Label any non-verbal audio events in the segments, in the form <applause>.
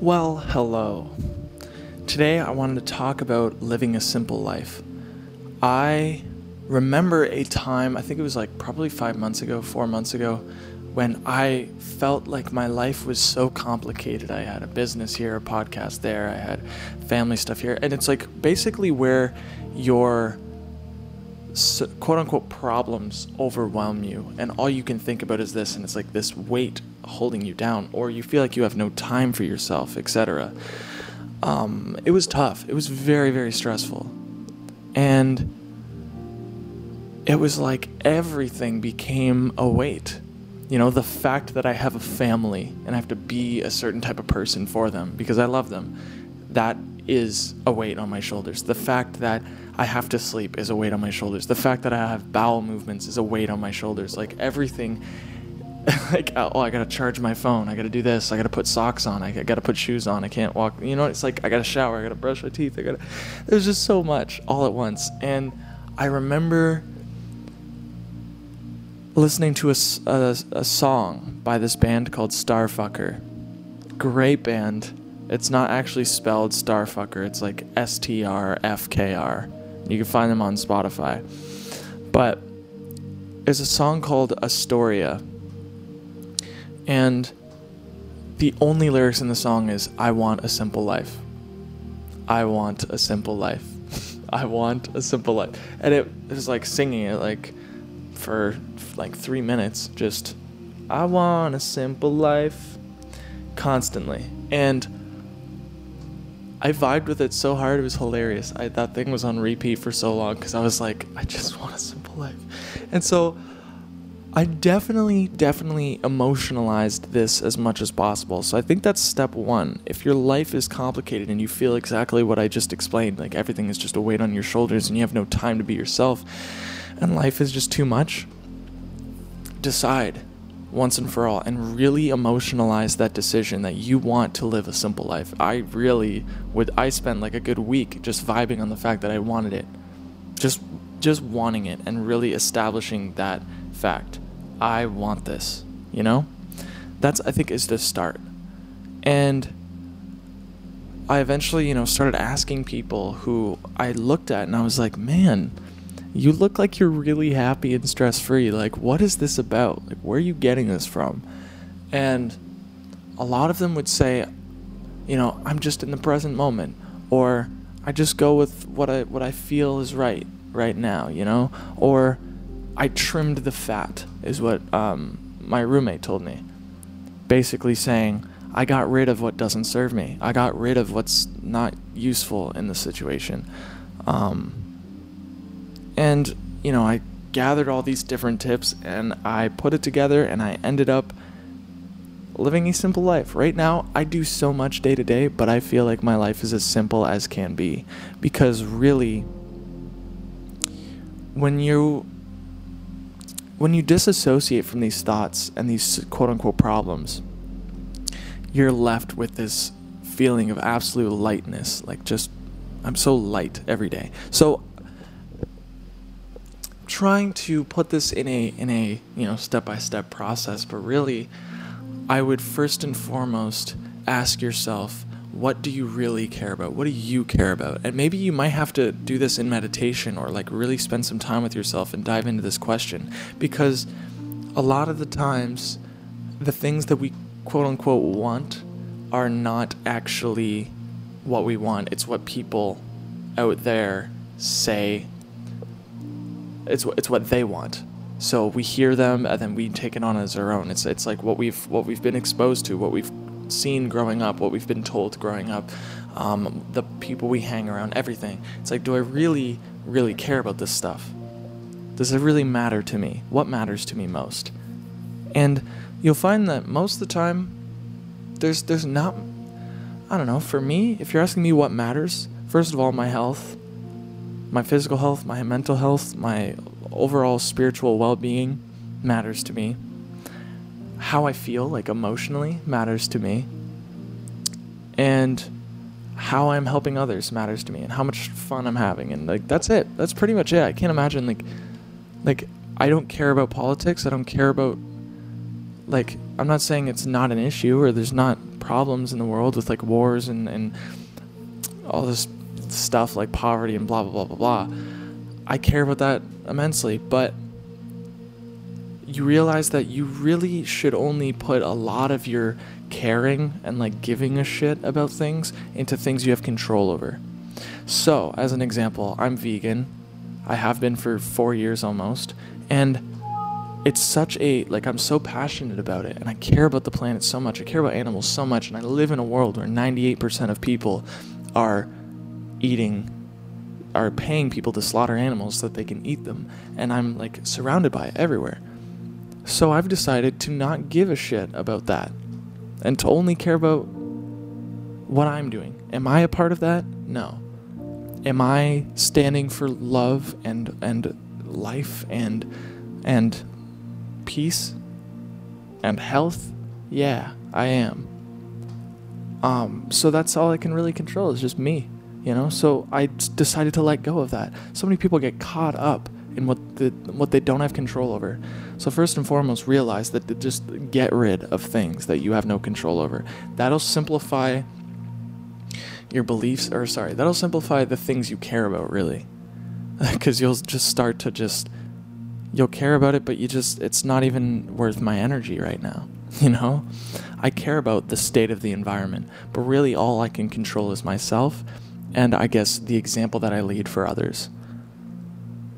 Well, hello. Today I wanted to talk about living a simple life. I remember a time, I think it was like probably five months ago, four months ago, when I felt like my life was so complicated. I had a business here, a podcast there, I had family stuff here, and it's like basically where your quote unquote problems overwhelm you, and all you can think about is this, and it's like this weight holding you down, or you feel like you have no time for yourself, etc. Um, it was tough. It was very, very stressful. And it was like everything became a weight. You know, the fact that I have a family and I have to be a certain type of person for them because I love them, that is a weight on my shoulders. The fact that I have to sleep is a weight on my shoulders. The fact that I have bowel movements is a weight on my shoulders. Like everything <laughs> like oh i gotta charge my phone. I gotta do this. I gotta put socks on. I gotta put shoes on. I can't walk. You know it's like i gotta shower. I gotta brush my teeth. I gotta there's just so much all at once. And i remember listening to a, a, a song by this band called starfucker. Great band it's not actually spelled starfucker it's like s-t-r-f-k-r you can find them on spotify but there's a song called astoria and the only lyrics in the song is I want a simple life. I want a simple life. <laughs> I want a simple life. And it, it was like singing it like for like 3 minutes just I want a simple life constantly. And I vibed with it so hard it was hilarious. I that thing was on repeat for so long cuz I was like I just want a simple life. And so I definitely, definitely emotionalized this as much as possible. So I think that's step one. If your life is complicated and you feel exactly what I just explained, like everything is just a weight on your shoulders and you have no time to be yourself, and life is just too much, decide once and for all and really emotionalize that decision that you want to live a simple life. I really would, I spent like a good week just vibing on the fact that I wanted it. Just, just wanting it and really establishing that fact. I want this, you know? That's, I think, is the start. And I eventually, you know, started asking people who I looked at and I was like, man, you look like you're really happy and stress free. Like, what is this about? Like, where are you getting this from? And a lot of them would say, you know, I'm just in the present moment, or I just go with what I what I feel is right right now, you know, or I trimmed the fat, is what um, my roommate told me. Basically saying, I got rid of what doesn't serve me. I got rid of what's not useful in the situation. Um, and, you know, I gathered all these different tips and I put it together and I ended up living a simple life. Right now, I do so much day to day, but I feel like my life is as simple as can be. Because really, when you when you disassociate from these thoughts and these quote unquote problems, you're left with this feeling of absolute lightness. Like, just, I'm so light every day. So, trying to put this in a in a you know step by step process but really i would first and foremost ask yourself what do you really care about? What do you care about? And maybe you might have to do this in meditation or like really spend some time with yourself and dive into this question because a lot of the times the things that we quote unquote want are not actually what we want. It's what people out there say it's it's what they want. So we hear them and then we take it on as our own. It's it's like what we've what we've been exposed to, what we've seen growing up, what we've been told growing up, um, the people we hang around, everything. It's like, do I really, really care about this stuff? Does it really matter to me? What matters to me most? And you'll find that most of the time, there's there's not. I don't know. For me, if you're asking me what matters, first of all, my health, my physical health, my mental health, my overall spiritual well-being matters to me how I feel, like emotionally, matters to me. And how I'm helping others matters to me and how much fun I'm having and like that's it. That's pretty much it. I can't imagine like like I don't care about politics. I don't care about like I'm not saying it's not an issue or there's not problems in the world with like wars and, and all this stuff like poverty and blah, blah, blah, blah, blah. I care about that immensely, but you realize that you really should only put a lot of your caring and like giving a shit about things into things you have control over. So, as an example, I'm vegan. I have been for four years almost. And it's such a, like, I'm so passionate about it. And I care about the planet so much. I care about animals so much. And I live in a world where 98% of people are eating, are paying people to slaughter animals so that they can eat them. And I'm like surrounded by it everywhere. So I've decided to not give a shit about that and to only care about what I'm doing. Am I a part of that? No. Am I standing for love and and life and and peace and health? Yeah, I am. Um, so that's all I can really control is just me, you know. So I decided to let go of that. So many people get caught up in what the what they don't have control over. So first and foremost, realize that just get rid of things that you have no control over. That'll simplify your beliefs or sorry that'll simplify the things you care about really <laughs> because you'll just start to just you'll care about it but you just it's not even worth my energy right now <laughs> you know i care about the state of the environment but really all i can control is myself and i guess the example that i lead for others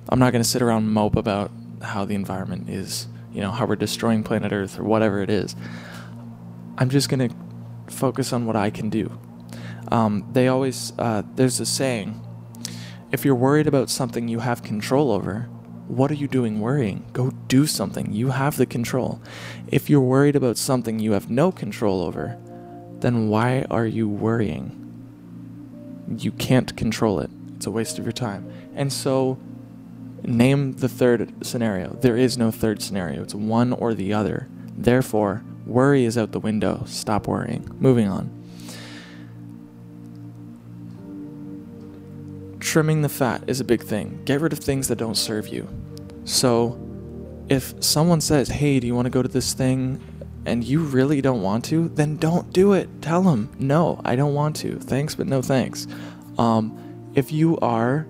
i'm not going to sit around mope about how the environment is you know how we're destroying planet earth or whatever it is i'm just going to focus on what i can do um, they always, uh, there's a saying if you're worried about something you have control over, what are you doing worrying? Go do something. You have the control. If you're worried about something you have no control over, then why are you worrying? You can't control it. It's a waste of your time. And so, name the third scenario. There is no third scenario, it's one or the other. Therefore, worry is out the window. Stop worrying. Moving on. trimming the fat is a big thing. Get rid of things that don't serve you. So, if someone says, "Hey, do you want to go to this thing?" And you really don't want to, then don't do it. Tell them, "No, I don't want to. Thanks, but no thanks." Um, if you are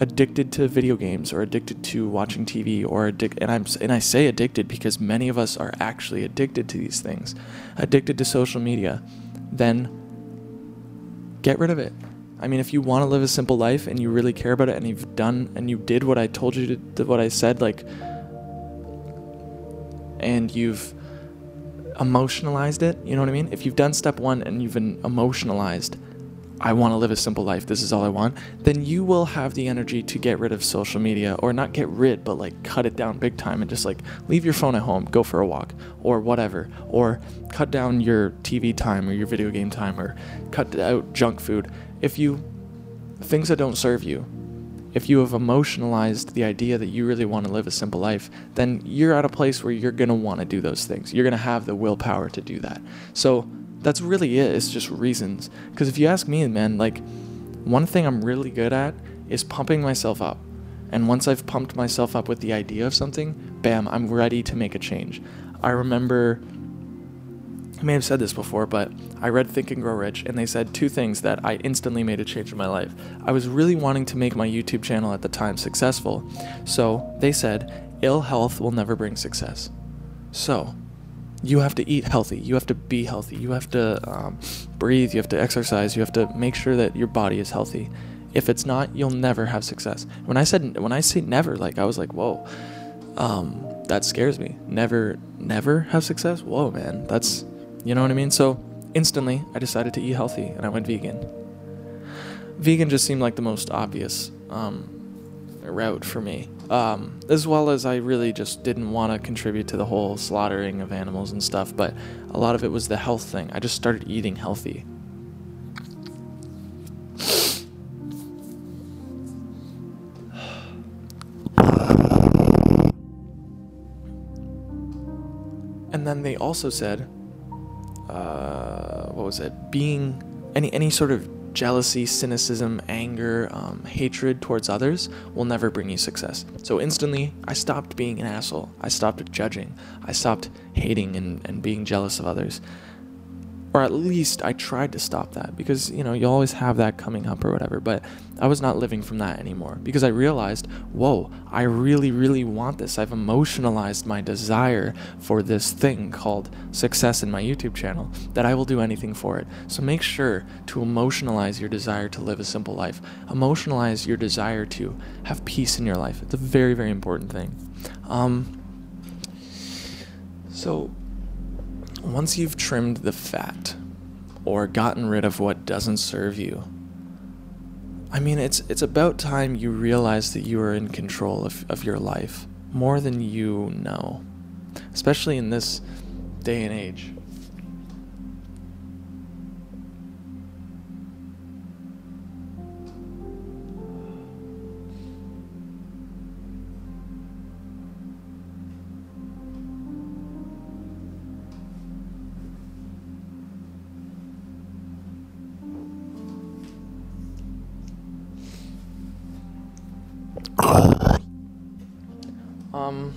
addicted to video games or addicted to watching TV or addicted, and I'm and I say addicted because many of us are actually addicted to these things, addicted to social media, then get rid of it. I mean, if you want to live a simple life and you really care about it and you've done and you did what I told you to, what I said, like, and you've emotionalized it, you know what I mean? If you've done step one and you've been emotionalized, I want to live a simple life, this is all I want, then you will have the energy to get rid of social media or not get rid, but like cut it down big time and just like leave your phone at home, go for a walk or whatever, or cut down your TV time or your video game time or cut out junk food if you things that don't serve you if you have emotionalized the idea that you really want to live a simple life then you're at a place where you're going to want to do those things. You're going to have the willpower to do that. So that's really it. It's just reasons. Because if you ask me man like one thing i'm really good at is pumping myself up. And once i've pumped myself up with the idea of something bam i'm ready to make a change. I remember I may have said this before, but I read Think and Grow Rich, and they said two things that I instantly made a change in my life. I was really wanting to make my YouTube channel at the time successful, so they said, ill health will never bring success. So, you have to eat healthy, you have to be healthy, you have to um, breathe, you have to exercise, you have to make sure that your body is healthy. If it's not, you'll never have success. When I said when I say never, like I was like, whoa, um, that scares me. Never, never have success. Whoa, man, that's you know what I mean? So instantly, I decided to eat healthy and I went vegan. Vegan just seemed like the most obvious um, route for me. Um, as well as I really just didn't want to contribute to the whole slaughtering of animals and stuff, but a lot of it was the health thing. I just started eating healthy. <sighs> And then they also said uh, what was it? Being any any sort of jealousy, cynicism, anger, um, hatred towards others will never bring you success. So instantly, I stopped being an asshole. I stopped judging. I stopped hating and, and being jealous of others. Or at least I tried to stop that because you know you always have that coming up or whatever but I was not living from that anymore because I realized whoa I really really want this. I've emotionalized my desire for this thing called success in my YouTube channel that I will do anything for it. So make sure to emotionalize your desire to live a simple life. Emotionalize your desire to have peace in your life. It's a very very important thing. Um, so once you've trimmed the fat or gotten rid of what doesn't serve you, I mean, it's it's about time you realize that you are in control of, of your life more than you know, especially in this day and age. Um,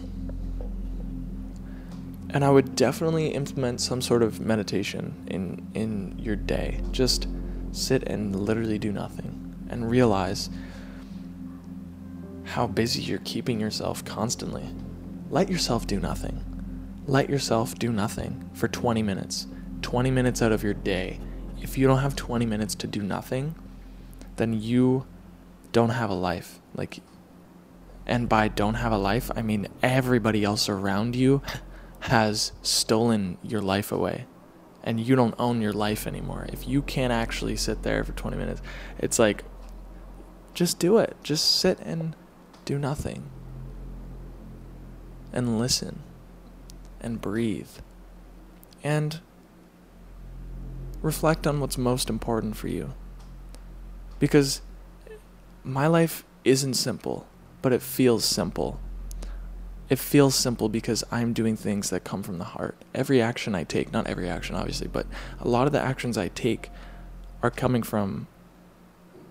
and I would definitely implement some sort of meditation in in your day. Just sit and literally do nothing and realize how busy you're keeping yourself constantly. Let yourself do nothing. Let yourself do nothing for 20 minutes. 20 minutes out of your day. If you don't have 20 minutes to do nothing, then you don't have a life. Like and by don't have a life, I mean everybody else around you has stolen your life away. And you don't own your life anymore. If you can't actually sit there for 20 minutes, it's like, just do it. Just sit and do nothing. And listen. And breathe. And reflect on what's most important for you. Because my life isn't simple but it feels simple. It feels simple because I'm doing things that come from the heart. Every action I take, not every action obviously, but a lot of the actions I take are coming from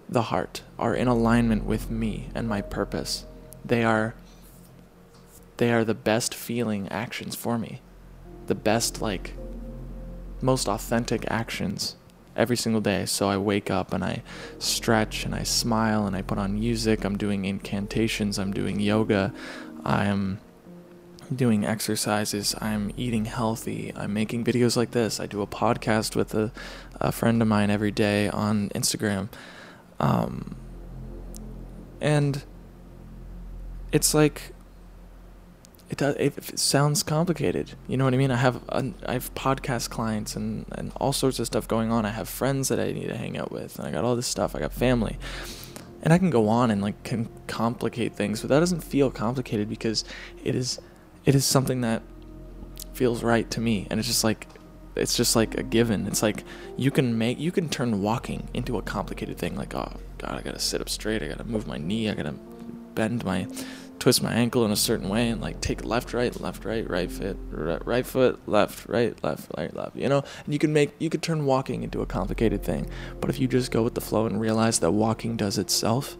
the heart, are in alignment with me and my purpose. They are they are the best feeling actions for me. The best like most authentic actions every single day. So I wake up and I stretch and I smile and I put on music. I'm doing incantations. I'm doing yoga. I'm doing exercises. I'm eating healthy. I'm making videos like this. I do a podcast with a, a friend of mine every day on Instagram. Um, and it's like it does it, sounds complicated. You know what i mean? I have a, I have podcast clients and and all sorts of stuff going on. I have friends that i need to hang out with and i got all this stuff. I got family. And i can go on and like can complicate things but that doesn't feel complicated because it is it is something that feels right to me. And it's just like it's just like a given. It's like you can make you can turn walking into a complicated thing. Like oh god i gotta sit up straight. I gotta move my knee. I gotta bend my twist my ankle in a certain way and like take left right left right right foot right, foot left right left right left you know? And you can make you could turn walking into a complicated thing but if you just go with the flow and realize that walking does itself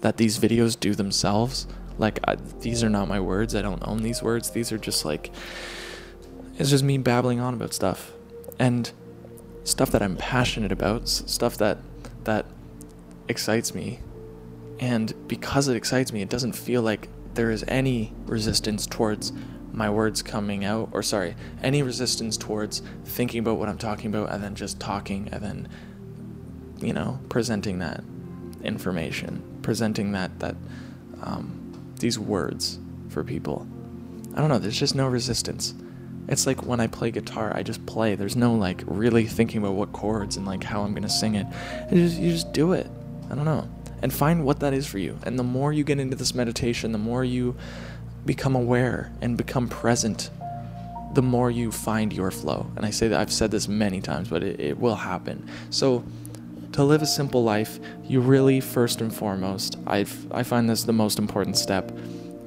that these videos do themselves like I, these are not my words i don't own these words these are just like it's just me babbling on about stuff. And stuff that i'm passionate about stuff that that excites me and because it excites me, it doesn't feel like there is any resistance towards my words coming out, or sorry, any resistance towards thinking about what I'm talking about and then just talking and then, you know, presenting that information, presenting that, that, um, these words for people. I don't know, there's just no resistance. It's like when I play guitar, I just play. There's no like really thinking about what chords and like how I'm gonna sing it. You just, you just do it. I don't know and find what that is for you. And the more you get into this meditation, the more you become aware and become present, the more you find your flow. And I say that I've said this many times, but it, it will happen. So, to live a simple life, you really, first and foremost, I've, I find this the most important step,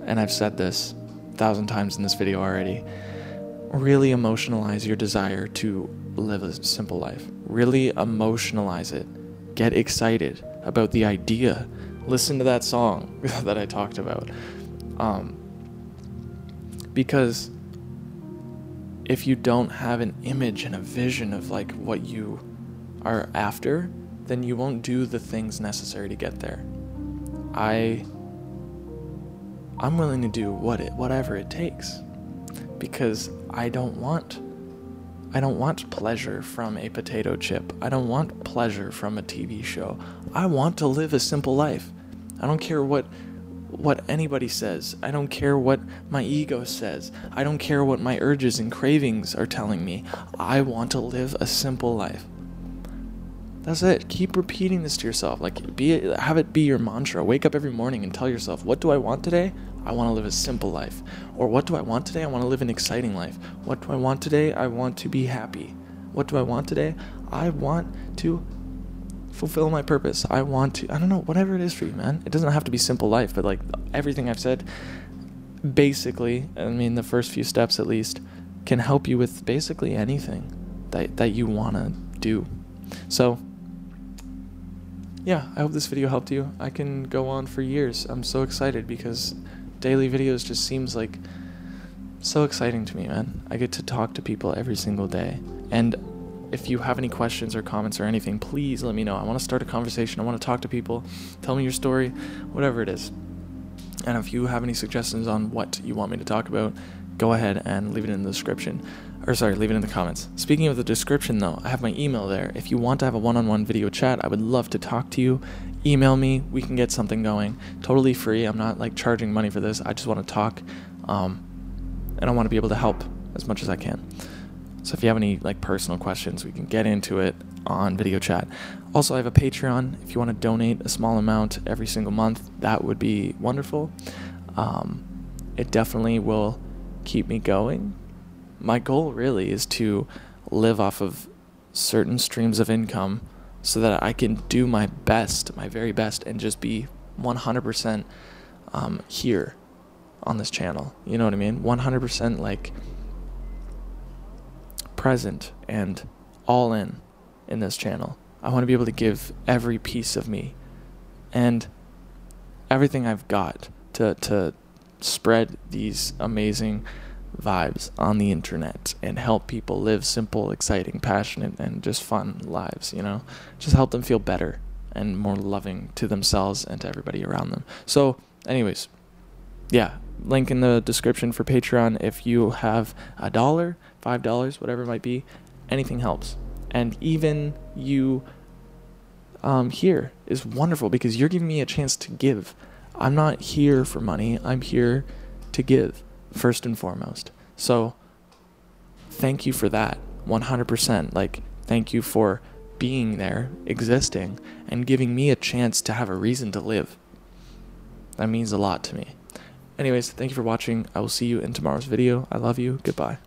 and I've said this a thousand times in this video already. Really emotionalize your desire to live a simple life. Really emotionalize it. Get excited about the idea. Listen to that song <laughs> that I talked about. Um, because if you don't have an image and a vision of like what you are after, then you won't do the things necessary to get there. I I'm willing to do what it whatever it takes because I don't want I don't want pleasure from a potato chip. I don't want pleasure from a TV show. I want to live a simple life. I don't care what what anybody says. I don't care what my ego says. I don't care what my urges and cravings are telling me. I want to live a simple life. That's it. Keep repeating this to yourself. Like be have it be your mantra. Wake up every morning and tell yourself, "What do I want today? I want to live a simple life." Or "What do I want today? I want to live an exciting life." What do I want today? I want to be happy. What do I want today? I want to fulfill my purpose. I want to I don't know, whatever it is for you, man. It doesn't have to be simple life, but like everything I've said basically, I mean the first few steps at least can help you with basically anything that that you want to do. So, yeah, I hope this video helped you. I can go on for years. I'm so excited because daily videos just seems like so exciting to me, man. I get to talk to people every single day. And if you have any questions or comments or anything, please let me know. I want to start a conversation. I want to talk to people. Tell me your story, whatever it is. And if you have any suggestions on what you want me to talk about, go ahead and leave it in the description. Or sorry, leave it in the comments. Speaking of the description though, I have my email there. If you want to have a one-on-one video chat, I would love to talk to you. Email me, we can get something going. Totally free. I'm not like charging money for this. I just want to talk. Um, and I want to be able to help as much as I can. So if you have any like personal questions, we can get into it on video chat. Also, I have a Patreon. If you want to donate a small amount every single month, that would be wonderful. Um, it definitely will keep me going. My goal really is to live off of certain streams of income so that I can do my best, my very best, and just be 100% um, here on this channel. You know what I mean? 100% like present and all in in this channel. I want to be able to give every piece of me and everything I've got to to spread these amazing vibes on the internet and help people live simple, exciting, passionate, and just fun lives, you know? Just help them feel better and more loving to themselves and to everybody around them. So, anyways, yeah, link in the description for Patreon. If you have a dollar, five dollars, whatever it might be, anything helps. And even you um, here is wonderful because you're giving me a chance to give. I'm not here for money. I'm here to give first and foremost. So thank you for that 100%. Like, thank you for being there, existing, and giving me a chance to have a reason to live. That means a lot to me. Anyways, thank you for watching. I will see you in tomorrow's video. I love you. Goodbye.